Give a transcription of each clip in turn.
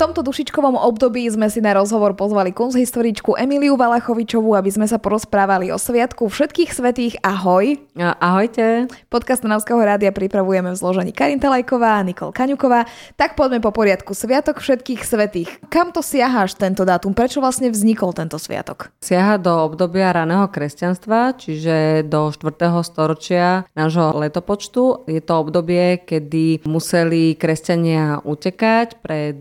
tomto dušičkovom období sme si na rozhovor pozvali kunsthistoričku Emiliu Valachovičovú, aby sme sa porozprávali o Sviatku všetkých svetých. Ahoj. Ahojte. Podcast Trnavského rádia pripravujeme v zložení Karin Talajková a Nikol Kaňuková. Tak poďme po poriadku. Sviatok všetkých svetých. Kam to siaháš tento dátum? Prečo vlastne vznikol tento sviatok? Siaha do obdobia raného kresťanstva, čiže do 4. storočia nášho letopočtu. Je to obdobie, kedy museli kresťania utekať pred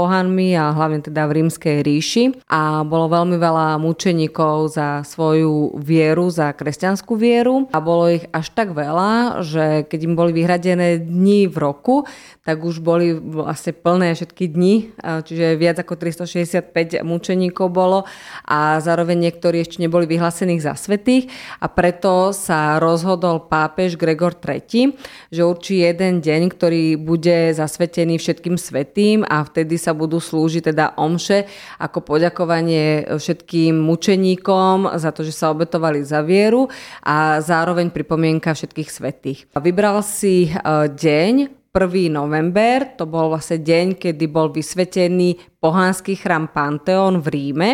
pohanmi a hlavne teda v rímskej ríši. A bolo veľmi veľa mučeníkov za svoju vieru, za kresťanskú vieru. A bolo ich až tak veľa, že keď im boli vyhradené dni v roku, tak už boli vlastne plné všetky dni, čiže viac ako 365 mučeníkov bolo. A zároveň niektorí ešte neboli vyhlásení za svetých. A preto sa rozhodol pápež Gregor III, že určí jeden deň, ktorý bude zasvetený všetkým svetým a vtedy sa budú slúžiť teda omše ako poďakovanie všetkým mučeníkom za to, že sa obetovali za vieru a zároveň pripomienka všetkých svetých. Vybral si e, deň 1. november, to bol vlastne deň, kedy bol vysvetený pohanský chrám Panteón v Ríme,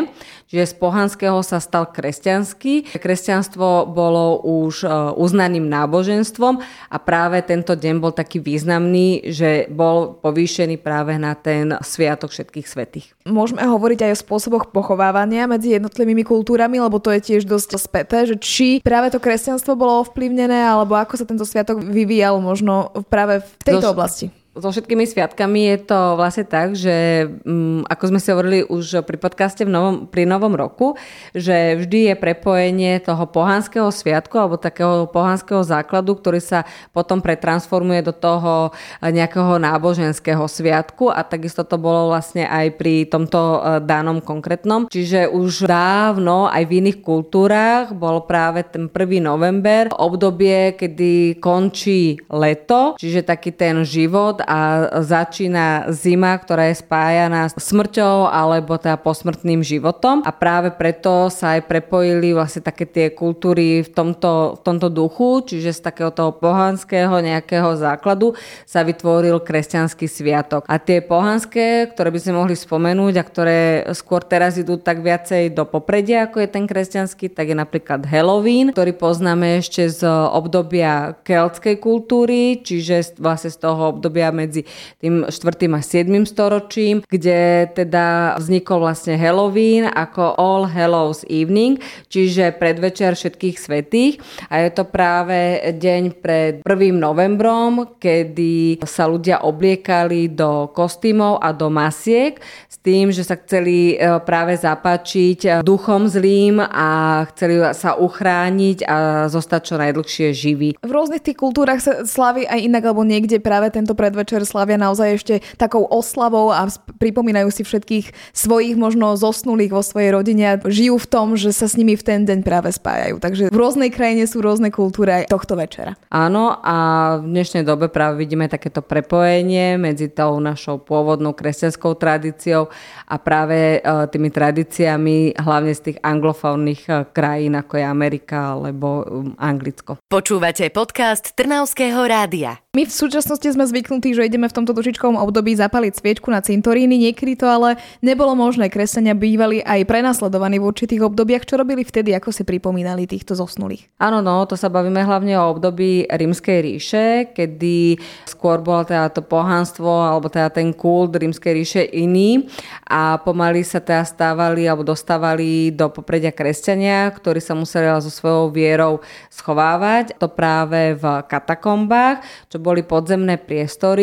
čiže z pohanského sa stal kresťanský. Kresťanstvo bolo už e, uznaným náboženstvom a práve tento deň bol taký významný, že bol povýšený práve na ten sviatok všetkých svetých. Môžeme hovoriť aj o spôsoboch pochovávania medzi jednotlivými kultúrami, lebo to je tiež dosť späté, že či práve to kresťanstvo bolo ovplyvnené, alebo ako sa tento sviatok vyvíjal možno práve v tejto tejto oblasti? So všetkými sviatkami je to vlastne tak, že um, ako sme si hovorili už pri podcaste v novom, pri Novom roku, že vždy je prepojenie toho pohanského sviatku alebo takého pohanského základu, ktorý sa potom pretransformuje do toho nejakého náboženského sviatku a takisto to bolo vlastne aj pri tomto e, danom konkrétnom. Čiže už dávno aj v iných kultúrach bol práve ten 1. november obdobie, kedy končí leto, čiže taký ten život a začína zima, ktorá je spájaná s smrťou alebo teda posmrtným životom a práve preto sa aj prepojili vlastne také tie kultúry v tomto, v tomto duchu, čiže z takého toho pohanského nejakého základu sa vytvoril kresťanský sviatok. A tie pohanské, ktoré by sme mohli spomenúť a ktoré skôr teraz idú tak viacej do popredia, ako je ten kresťanský, tak je napríklad Halloween, ktorý poznáme ešte z obdobia keltskej kultúry, čiže vlastne z toho obdobia medzi tým 4. a 7. storočím, kde teda vznikol vlastne Halloween ako All Hallows Evening, čiže predvečer všetkých svetých a je to práve deň pred 1. novembrom, kedy sa ľudia obliekali do kostýmov a do masiek s tým, že sa chceli e, práve zapáčiť duchom zlým a chceli sa uchrániť a zostať čo najdlhšie živí. V rôznych tých kultúrach sa slaví aj inak alebo niekde práve tento predvečer večer slavia naozaj ešte takou oslavou a pripomínajú si všetkých svojich možno zosnulých vo svojej rodine a žijú v tom, že sa s nimi v ten deň práve spájajú. Takže v rôznej krajine sú rôzne kultúry aj tohto večera. Áno a v dnešnej dobe práve vidíme takéto prepojenie medzi tou našou pôvodnou kresťanskou tradíciou a práve e, tými tradíciami hlavne z tých anglofónnych e, krajín ako je Amerika alebo um, Anglicko. Počúvate podcast Trnavského rádia. My v súčasnosti sme zvyknutí, že ideme v tomto dušičkovom období zapaliť sviečku na cintoríny. Niekedy to ale nebolo možné. Kresťania bývali aj prenasledovaní v určitých obdobiach. Čo robili vtedy, ako si pripomínali týchto zosnulých? Áno, no, to sa bavíme hlavne o období rímskej ríše, kedy skôr bolo teda to pohanstvo alebo teda ten kult rímskej ríše iný a pomaly sa teda stávali alebo dostávali do popredia kresťania, ktorí sa museli so svojou vierou schovávať. To práve v katakombách, čo boli podzemné priestory,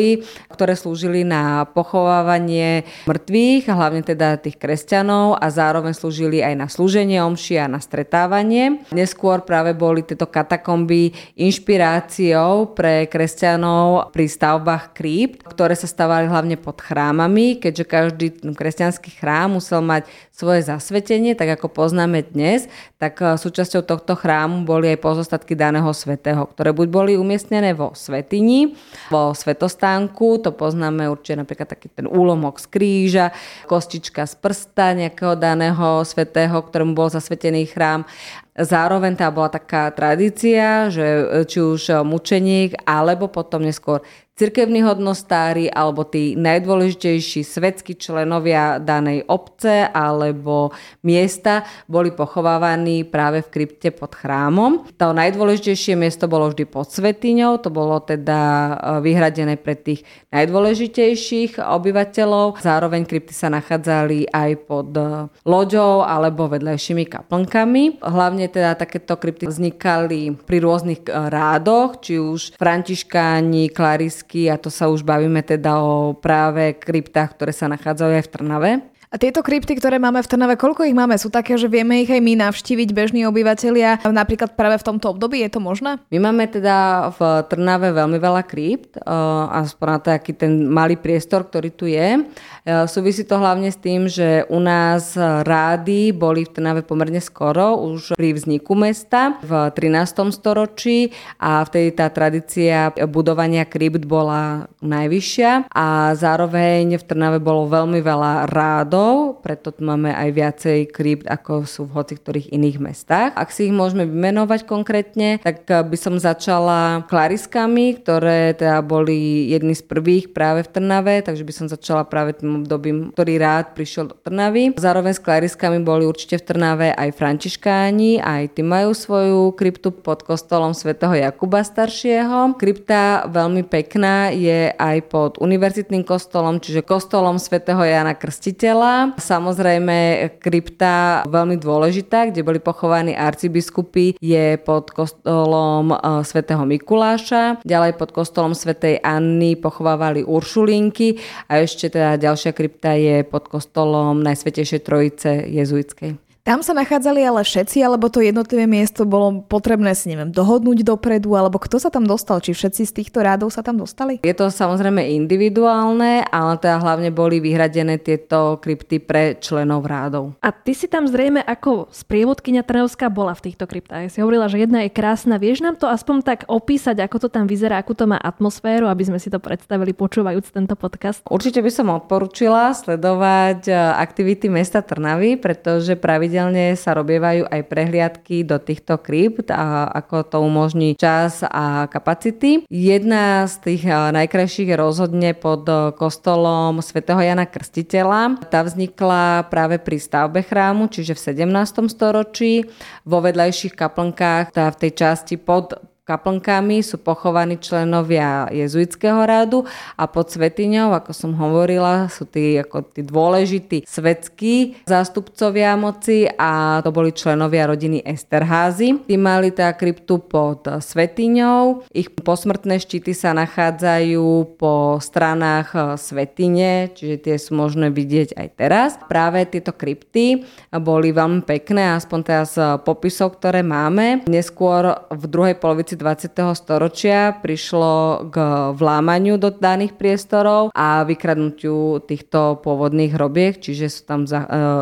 ktoré slúžili na pochovávanie mŕtvych, hlavne teda tých kresťanov a zároveň slúžili aj na slúženie omši a na stretávanie. Neskôr práve boli tieto katakomby inšpiráciou pre kresťanov pri stavbách krípt, ktoré sa stavali hlavne pod chrámami, keďže každý kresťanský chrám musel mať svoje zasvetenie, tak ako poznáme dnes, tak eh, súčasťou tohto chrámu boli aj pozostatky daného svetého, ktoré buď boli umiestnené vo svetini, vo svetostánku, to poznáme určite napríklad taký ten úlomok z kríža, kostička z prsta nejakého daného svetého, ktorému bol zasvetený chrám, Zároveň tá bola taká tradícia, že či už mučeník, alebo potom neskôr cirkevní hodnostári alebo tí najdôležitejší svetskí členovia danej obce alebo miesta boli pochovávaní práve v krypte pod chrámom. To najdôležitejšie miesto bolo vždy pod Svetiňou, to bolo teda e, vyhradené pre tých najdôležitejších obyvateľov. Zároveň krypty sa nachádzali aj pod e, loďou alebo vedľajšími kaplnkami. Hlavne teda takéto krypty vznikali pri rôznych e, rádoch, či už františkáni, klaris Lipsky a to sa už bavíme teda o práve kryptách, ktoré sa nachádzajú aj v Trnave. A tieto krypty, ktoré máme v Trnave, koľko ich máme? Sú také, že vieme ich aj my navštíviť bežní obyvateľia, napríklad práve v tomto období, je to možné? My máme teda v Trnave veľmi veľa krypt, eh, aspoň na to, aký ten malý priestor, ktorý tu je. Eh, súvisí to hlavne s tým, že u nás rády boli v Trnave pomerne skoro, už pri vzniku mesta v 13. storočí a vtedy tá tradícia budovania krypt bola najvyššia a zároveň v Trnave bolo veľmi veľa rádov, kostolov, preto tu máme aj viacej krypt, ako sú v hoci ktorých iných mestách. Ak si ich môžeme vymenovať konkrétne, tak eh, by som začala klariskami, ktoré teda boli jedni z prvých práve v Trnave, takže by som začala práve tým obdobím, ktorý rád prišiel do Trnavy. Zároveň s klariskami boli určite v Trnave aj františkáni, aj tí majú svoju kryptu pod kostolom svätého Jakuba staršieho. Krypta veľmi pekná je aj pod univerzitným kostolom, čiže kostolom svätého Jana Krstiteľa Samozrejme, krypta veľmi dôležitá, kde boli pochovaní arcibiskupy, je pod kostolom e, svätého Mikuláša, ďalej pod kostolom svätej Anny pochovávali Uršulinky a ešte teda ďalšia krypta je pod kostolom Najsvetejšej Trojice jezuitskej. Tam sa nachádzali ale všetci, alebo to jednotlivé miesto bolo potrebné si neviem, dohodnúť dopredu, alebo kto sa tam dostal, či všetci z týchto rádov sa tam dostali? Je to samozrejme individuálne, ale teda hlavne boli vyhradené tieto krypty pre členov rádov. A ty si tam zrejme ako sprievodkynia Trnavská bola v týchto kryptách. Si hovorila, že jedna je krásna. Vieš nám to aspoň tak opísať, ako to tam vyzerá, akú to má atmosféru, aby sme si to predstavili počúvajúc tento podcast? Určite by som odporučila sledovať eh, aktivity mesta Trnavy, pretože pravidelne pravidelne sa robievajú aj prehliadky do týchto krypt a ako to umožní čas a kapacity. Jedna z tých najkrajších je rozhodne pod kostolom svätého Jana Krstiteľa. Tá vznikla práve pri stavbe chrámu, čiže v 17. storočí. Vo vedľajších kaplnkách, tá v tej časti pod kaplnkami sú pochovaní členovia jezuitského rádu a pod svetiňou, ako som hovorila, sú tí, ako tí dôležití svetskí zástupcovia moci a to boli členovia rodiny Esterházy. Tí mali tá kryptu pod svetiňou. Ich posmrtné štíty sa nachádzajú po stranách e, svetine, čiže tie sú možné vidieť aj teraz. Práve tieto krypty boli veľmi pekné, aspoň teraz popisov, ktoré máme. Neskôr v druhej polovici polovici 20. storočia prišlo k vlámaniu do daných priestorov a vykradnutiu týchto pôvodných hrobiek, čiže sú tam e,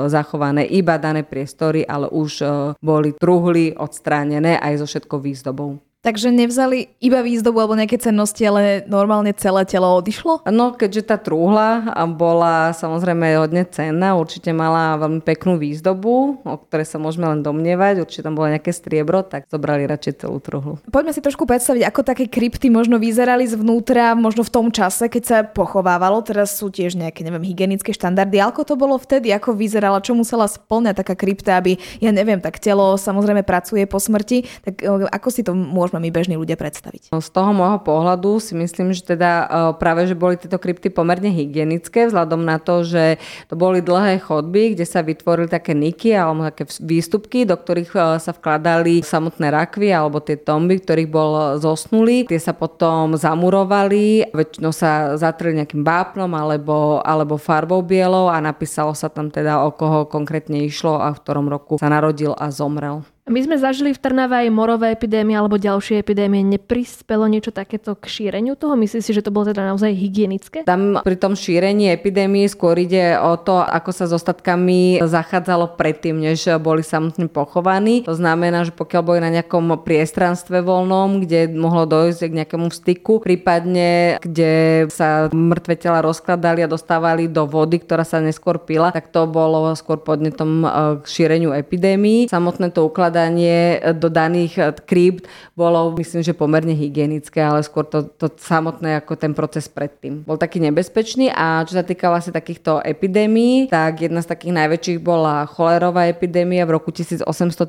zachované iba dané priestory, ale už e, boli truhly odstránené aj so všetkou výzdobou. Takže nevzali iba výzdobu alebo nejaké cennosti, ale normálne celé telo odišlo? No, keďže tá trúhla bola samozrejme hodne cenná, určite mala veľmi peknú výzdobu, o ktorej sa môžeme len domnievať, určite tam bolo nejaké striebro, tak zobrali radšej celú truhlu. Poďme si trošku predstaviť, ako také krypty možno vyzerali zvnútra, možno v tom čase, keď sa pochovávalo. Teraz sú tiež nejaké, neviem, hygienické štandardy. Ako to bolo vtedy, ako vyzerala, čo musela splňať taká krypta, aby, ja neviem, tak telo samozrejme pracuje po smrti, tak ako si to môžeme môžeme my bežní ľudia predstaviť? Z toho môjho pohľadu si myslím, že teda e, práve, že boli tieto krypty pomerne hygienické, vzhľadom na to, že to boli dlhé chodby, kde sa vytvorili také niky alebo také výstupky, do ktorých e, sa vkladali samotné rakvy alebo tie tomby, ktorých bol zosnulý. Tie sa potom zamurovali, väčšinou sa zatreli nejakým vápnom alebo, alebo farbou bielou a napísalo sa tam teda, o koho konkrétne išlo a v ktorom roku sa narodil a zomrel. My sme zažili v Trnave aj morové epidémie alebo ďalšie epidémie. Neprispelo niečo takéto k šíreniu toho? Myslíš si, že to bolo teda naozaj hygienické? Tam pri tom šírení epidémie skôr ide o to, ako sa s ostatkami zachádzalo predtým, než boli samotne pochovaní. To znamená, že pokiaľ boli na nejakom priestranstve voľnom, kde mohlo dojsť k nejakému styku, prípadne kde sa mŕtve tela rozkladali a dostávali do vody, ktorá sa neskôr pila, tak to bolo skôr podnetom k šíreniu epidémií. Samotné to ukladá ukladanie do daných krypt bolo, myslím, že pomerne hygienické, ale skôr to, to samotné ako ten proces predtým. Bol taký nebezpečný a čo sa týka vlastne takýchto epidémií, tak jedna z takých najväčších bola cholerová epidémia v roku 1831,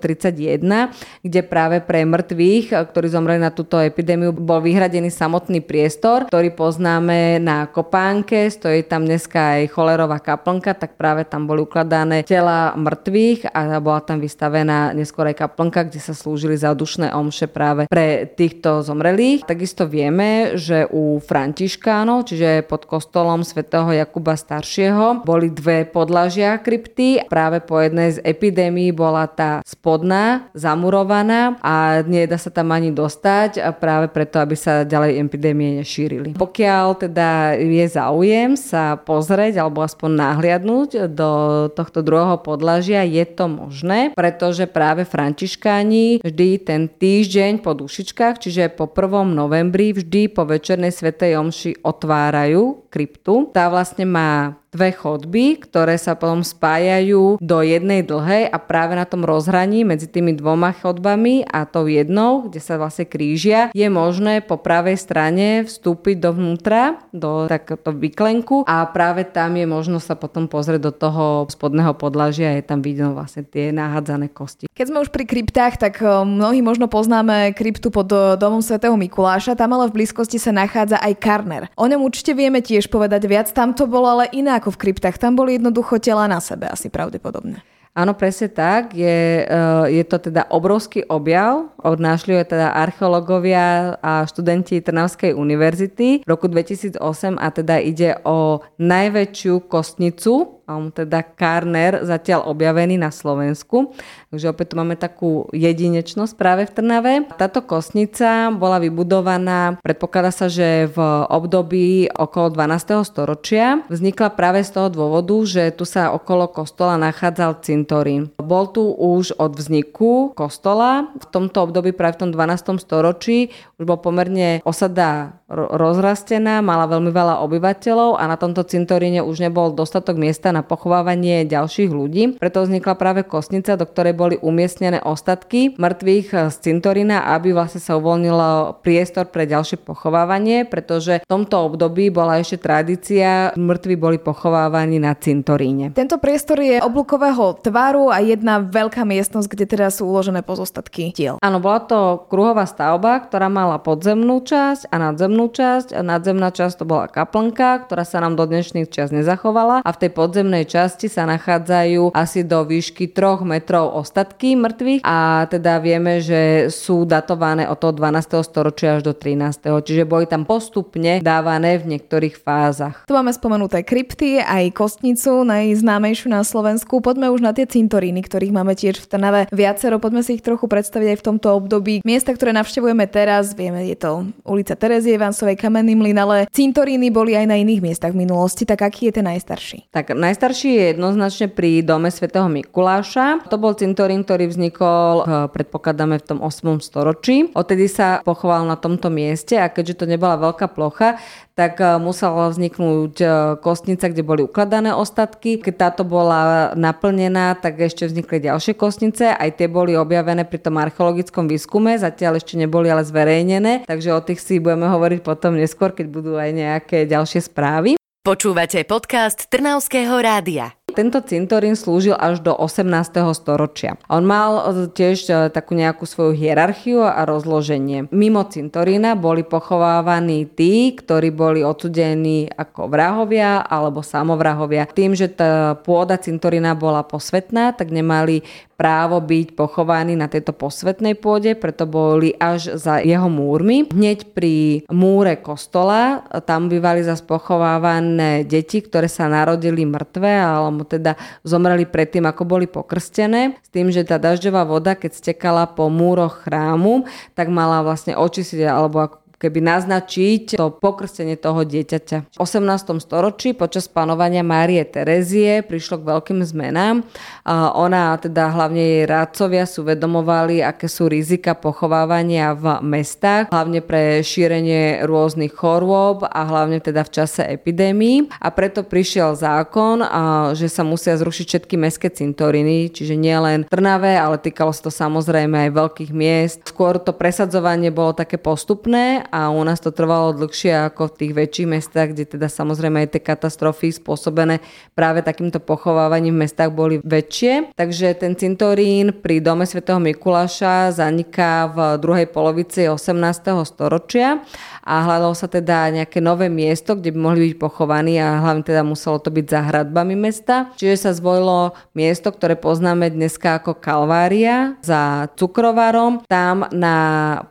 kde práve pre mŕtvych, ktorí zomreli na túto epidémiu, bol vyhradený samotný priestor, ktorý poznáme na Kopánke, stojí tam dneska aj cholerová kaplnka, tak práve tam boli ukladané tela mŕtvych a bola tam vystavená neskôr aj kaplnka, kde sa slúžili zadušné omše práve pre týchto zomrelých. Takisto vieme, že u Františkánov, čiže pod kostolom svätého Jakuba staršieho, boli dve podlažia krypty. Práve po jednej z epidémií bola tá spodná zamurovaná a nedá sa tam ani dostať práve preto, aby sa ďalej epidémie nešírili. Pokiaľ teda je záujem sa pozrieť alebo aspoň nahliadnúť do tohto druhého podlažia, je to možné, pretože práve Františkáni vždy ten týždeň po dušičkách, čiže po 1. novembri vždy po večernej svetej omši otvárajú kryptu. Tá vlastne má dve chodby, ktoré sa potom spájajú do jednej dlhej a práve na tom rozhraní medzi tými dvoma chodbami a tou jednou, kde sa vlastne krížia, je možné po pravej strane vstúpiť dovnútra, do takéto vyklenku a práve tam je možno sa potom pozrieť do toho spodného podlažia a je tam vidno vlastne tie nahádzané kosti. Keď sme už pri kryptách, tak eh, mnohí možno poznáme kryptu pod eh, domom svätého Mikuláša, tam ale v blízkosti sa nachádza aj Karner. O ňom určite vieme tiež povedať viac, tam to bolo ale inak ako v kryptách. Tam boli jednoducho tela na sebe asi pravdepodobne. Áno, presne tak. Je, eh, je to teda obrovský objav. Odnášli ho teda archeológovia a študenti Trnavskej univerzity v roku 2008 a teda ide o najväčšiu kostnicu teda Karner zatiaľ objavený na Slovensku. Takže opäť tu máme takú jedinečnosť práve v Trnave. Táto kostnica bola vybudovaná, predpokladá sa, že v období okolo 12. storočia. Vznikla práve z toho dôvodu, že tu sa okolo kostola nachádzal cintorín. Bol tu už od vzniku kostola. V tomto období práve v tom 12. storočí už bol pomerne osada rozrastená, mala veľmi veľa obyvateľov a na tomto cintoríne už nebol dostatok miesta na pochovávanie ďalších ľudí. Preto vznikla práve kostnica, do ktorej boli umiestnené ostatky mŕtvych z cintorína, aby vlastne sa uvoľnilo priestor pre ďalšie pochovávanie, pretože v tomto období bola ešte tradícia, mŕtvi boli pochovávaní na cintoríne. Tento priestor je oblúkového tvaru a jedna veľká miestnosť, kde teda sú uložené pozostatky tiel. Áno, bola to kruhová stavba, ktorá mala podzemnú časť a nadzemnú časť nadzemná časť to bola kaplnka, ktorá sa nám do dnešných čas nezachovala a v tej podzemnej časti sa nachádzajú asi do výšky 3 metrov ostatky mŕtvych a teda vieme, že sú datované od toho 12. storočia až do 13. Čiže boli tam postupne dávané v niektorých fázach. Tu máme spomenuté krypty, aj kostnicu, najznámejšiu na Slovensku. Poďme už na tie cintoríny, ktorých máme tiež v Trnave viacero. Poďme si ich trochu predstaviť aj v tomto období. Miesta, ktoré navštevujeme teraz, vieme, je to ulica Terezie Rancovej kamenný mlyn, ale cintoríny boli aj na iných miestach v minulosti, tak aký je ten najstarší? Tak najstarší je jednoznačne pri dome svätého Mikuláša. To bol cintorín, ktorý vznikol, eh, predpokladáme, v tom 8. storočí. Odtedy sa pochoval na tomto mieste a keďže to nebola veľká plocha, tak eh, musela vzniknúť eh, kostnica, kde boli ukladané ostatky. Keď táto bola naplnená, tak ešte vznikli ďalšie kostnice, aj tie boli objavené pri tom archeologickom výskume, zatiaľ ešte neboli ale zverejnené, takže o tých si budeme hovoriť potom neskôr, keď budú aj nejaké ďalšie správy. Počúvate podcast Trnavského rádia. Tento cintorín slúžil až do 18. storočia. On mal e, tiež e, takú nejakú svoju hierarchiu a rozloženie. Mimo cintorína boli pochovávaní tí, ktorí boli odsudení ako vrahovia alebo samovrahovia. Tým, že tá pôda cintorína bola posvetná, tak nemali právo byť pochovaní na tejto posvetnej pôde, preto boli až za jeho múrmi. Hneď pri múre kostola tam bývali zase pochovávané deti, ktoré sa narodili mŕtve alebo teda zomreli predtým, ako boli pokrstené, s tým, že tá dažďová voda, keď stekala po múroch chrámu, tak mala vlastne očistiť alebo ako keby naznačiť to pokrstenie toho dieťaťa. V 18. storočí počas panovania Márie Terezie prišlo k veľkým zmenám. Ona, teda hlavne jej rádcovia, sú vedomovali, aké sú rizika pochovávania v mestách, hlavne pre šírenie rôznych chorôb a hlavne teda v čase epidémií. A preto prišiel zákon, že sa musia zrušiť všetky mestské cintoriny, čiže nielen Trnave, ale týkalo sa to samozrejme aj veľkých miest. Skôr to presadzovanie bolo také postupné a u nás to trvalo dlhšie ako v tých väčších mestách, kde teda samozrejme aj tie katastrofy spôsobené práve takýmto pochovávaním v mestách boli väčšie. Takže ten cintorín pri dome svätého Mikuláša zaniká v druhej polovici 18. storočia a hľadalo sa teda nejaké nové miesto, kde by mohli byť pochovaní a hlavne teda muselo to byť za hradbami mesta. Čiže sa zvolilo miesto, ktoré poznáme dneska ako Kalvária za cukrovarom. Tam na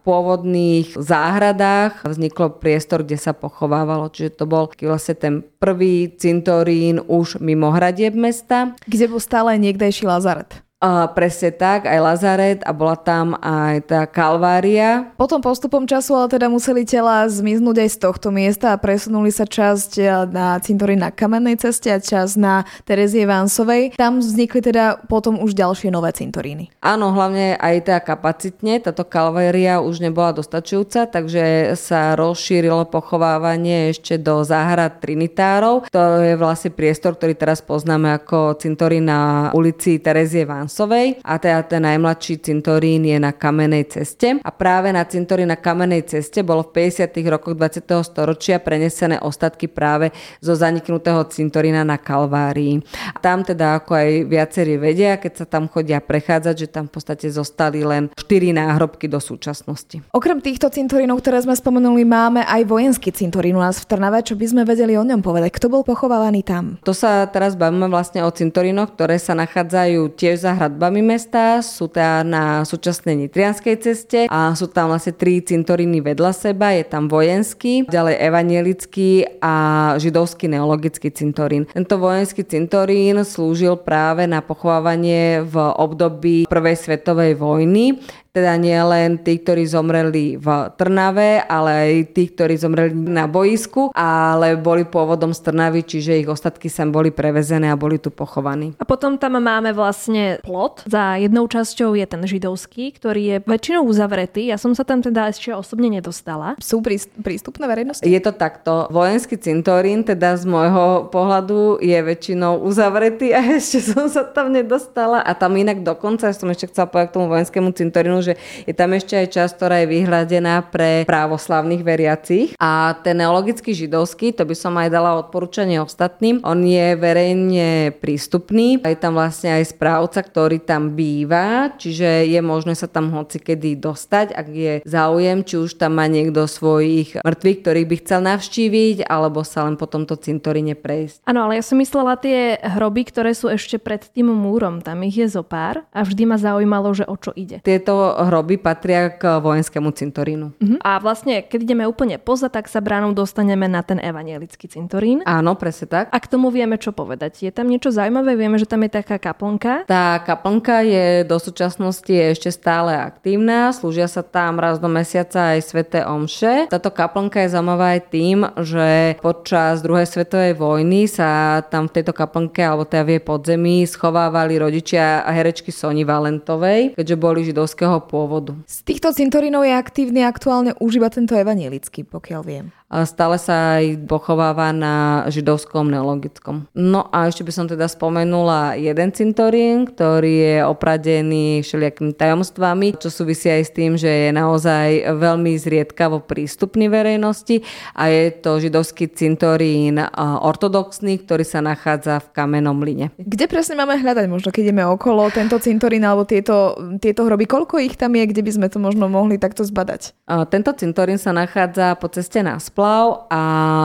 pôvodných záhradách vzniklo priestor, kde sa pochovávalo. Čiže to bol vlastne ten prvý cintorín už mimo hradieb mesta. Kde bol stále niekdejší Lazaret. Uh, presne tak, aj Lazaret a bola tam aj tá Kalvária. Potom postupom času ale teda museli tela zmiznúť aj z tohto miesta a presunuli sa časť e, na cintorín na Kamennej ceste a časť na Terezie Vánsovej. Tam vznikli teda potom už ďalšie nové cintoríny. Áno, hlavne aj tá kapacitne, táto Kalvária už nebola dostačujúca, takže sa rozšírilo pochovávanie ešte do záhrad Trinitárov. To je vlastne priestor, ktorý teraz poznáme ako cintorín na ulici Terezie Vánsovej Hansovej a teda ten najmladší cintorín je na Kamenej ceste a práve na cintorín na Kamenej ceste bolo v 50. rokoch 20. storočia prenesené ostatky práve zo zaniknutého cintorína na Kalvárii. A tam teda, ako aj viacerí vedia, keď sa tam chodia prechádzať, že tam v podstate zostali len 4 náhrobky do súčasnosti. Okrem týchto cintorínov, ktoré sme spomenuli, máme aj vojenský cintorín u nás v Trnave, čo by sme vedeli o ňom povedať. Kto bol pochovávaný tam? To sa teraz bavíme vlastne o cintorínoch, ktoré sa nachádzajú tiež za hradbami mesta, sú teda na súčasnej Nitrianskej ceste a sú tam vlastne tri cintoríny vedľa seba, je tam vojenský, ďalej evanielický a židovský neologický cintorín. Tento vojenský cintorín slúžil práve na pochovávanie v období Prvej svetovej vojny teda nie len tí, ktorí zomreli v Trnave, ale aj tí, ktorí zomreli na boisku, ale boli pôvodom z Trnavy, čiže ich ostatky sem boli prevezené a boli tu pochovaní. A potom tam máme vlastne plot. Za jednou časťou je ten židovský, ktorý je väčšinou uzavretý. Ja som sa tam teda ešte osobne nedostala. Sú prístupné verejnosti? Je to takto. Vojenský cintorín teda z môjho pohľadu je väčšinou uzavretý a ešte som sa tam nedostala. A tam inak dokonca, ja som ešte chcela povedať k tomu vojenskému cintorínu, že je tam ešte aj časť, ktorá je vyhľadená pre právoslavných veriacich. A ten neologický židovský, to by som aj dala odporúčanie ostatným, on je verejne prístupný. Je tam vlastne aj správca, ktorý tam býva, čiže je možné sa tam hoci kedy dostať, ak je záujem, či už tam má niekto svojich mŕtvych, ktorých by chcel navštíviť, alebo sa len po tomto cintoríne prejsť. Áno, ale ja som myslela tie hroby, ktoré sú ešte pred tým múrom, tam ich je zo pár a vždy ma zaujímalo, že o čo ide. Tieto hroby patria k vojenskému cintorínu. Uh-huh. A vlastne, keď ideme úplne poza, tak sa bránou dostaneme na ten evanielický cintorín. Áno, presne tak. A k tomu vieme čo povedať. Je tam niečo zaujímavé? Vieme, že tam je taká kaplnka. Tá kaplnka je do súčasnosti ešte stále aktívna. Slúžia sa tam raz do mesiaca aj sveté omše. Táto kaplnka je zaujímavá aj tým, že počas druhej svetovej vojny sa tam v tejto kaplnke alebo teda v jej podzemí schovávali rodičia a herečky Sony Valentovej, keďže boli židovského pôvodu. Z týchto cintorínov je aktívny aktuálne už iba tento evanielický, pokiaľ viem. Stále sa aj pochováva na židovskom neologickom. No a ešte by som teda spomenula jeden cintorín, ktorý je opradený všelijakými tajomstvami, čo súvisí aj s tým, že je naozaj veľmi zriedkavo prístupný verejnosti a je to židovský cintorín ortodoxný, ktorý sa nachádza v kamenom line. Kde presne máme hľadať, možno keď ideme okolo tento cintorín alebo tieto, tieto hroby, koľko ich tam je, kde by sme to možno mohli takto zbadať? Tento cintorín sa nachádza po ceste na Spl poplav a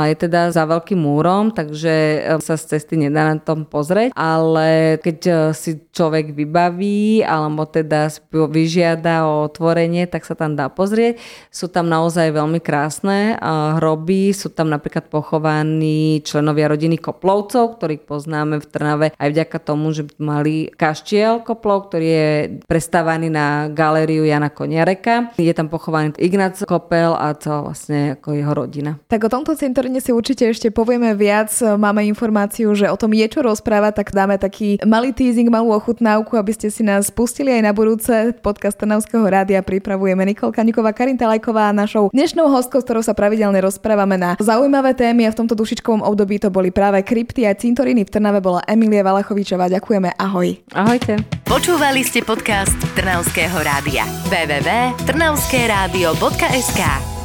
je teda za veľkým múrom, takže e, sa z cesty nedá na tom pozrieť, ale keď e, si človek vybaví alebo teda vyžiada o otvorenie, tak sa tam dá pozrieť. Sú tam naozaj veľmi krásne hroby, sú tam napríklad pochovaní členovia rodiny Koplovcov, ktorých poznáme v Trnave aj vďaka tomu, že mali kaštiel Koplov, ktorý je prestávaný na galériu Jana Koniareka. Je tam pochovaný Ignác Kopel a celá vlastne ako jeho rodina. Tak o tomto cintoríne si určite ešte povieme viac. Máme informáciu, že o tom je čo rozprávať, tak dáme taký malý teasing, malú ochutnávku, aby ste si nás pustili aj na budúce. Podcast Trnavského rádia pripravujeme Nikol Kaniková, Karin Talajková a našou dnešnou hostkou, s ktorou sa pravidelne rozprávame na zaujímavé témy a v tomto dušičkovom období to boli práve krypty a cintoríny v Trnave bola Emilia Valachovičová. Ďakujeme, ahoj. Ahojte. Počúvali ste podcast Trnavského rádia. www.trnavskeradio.sk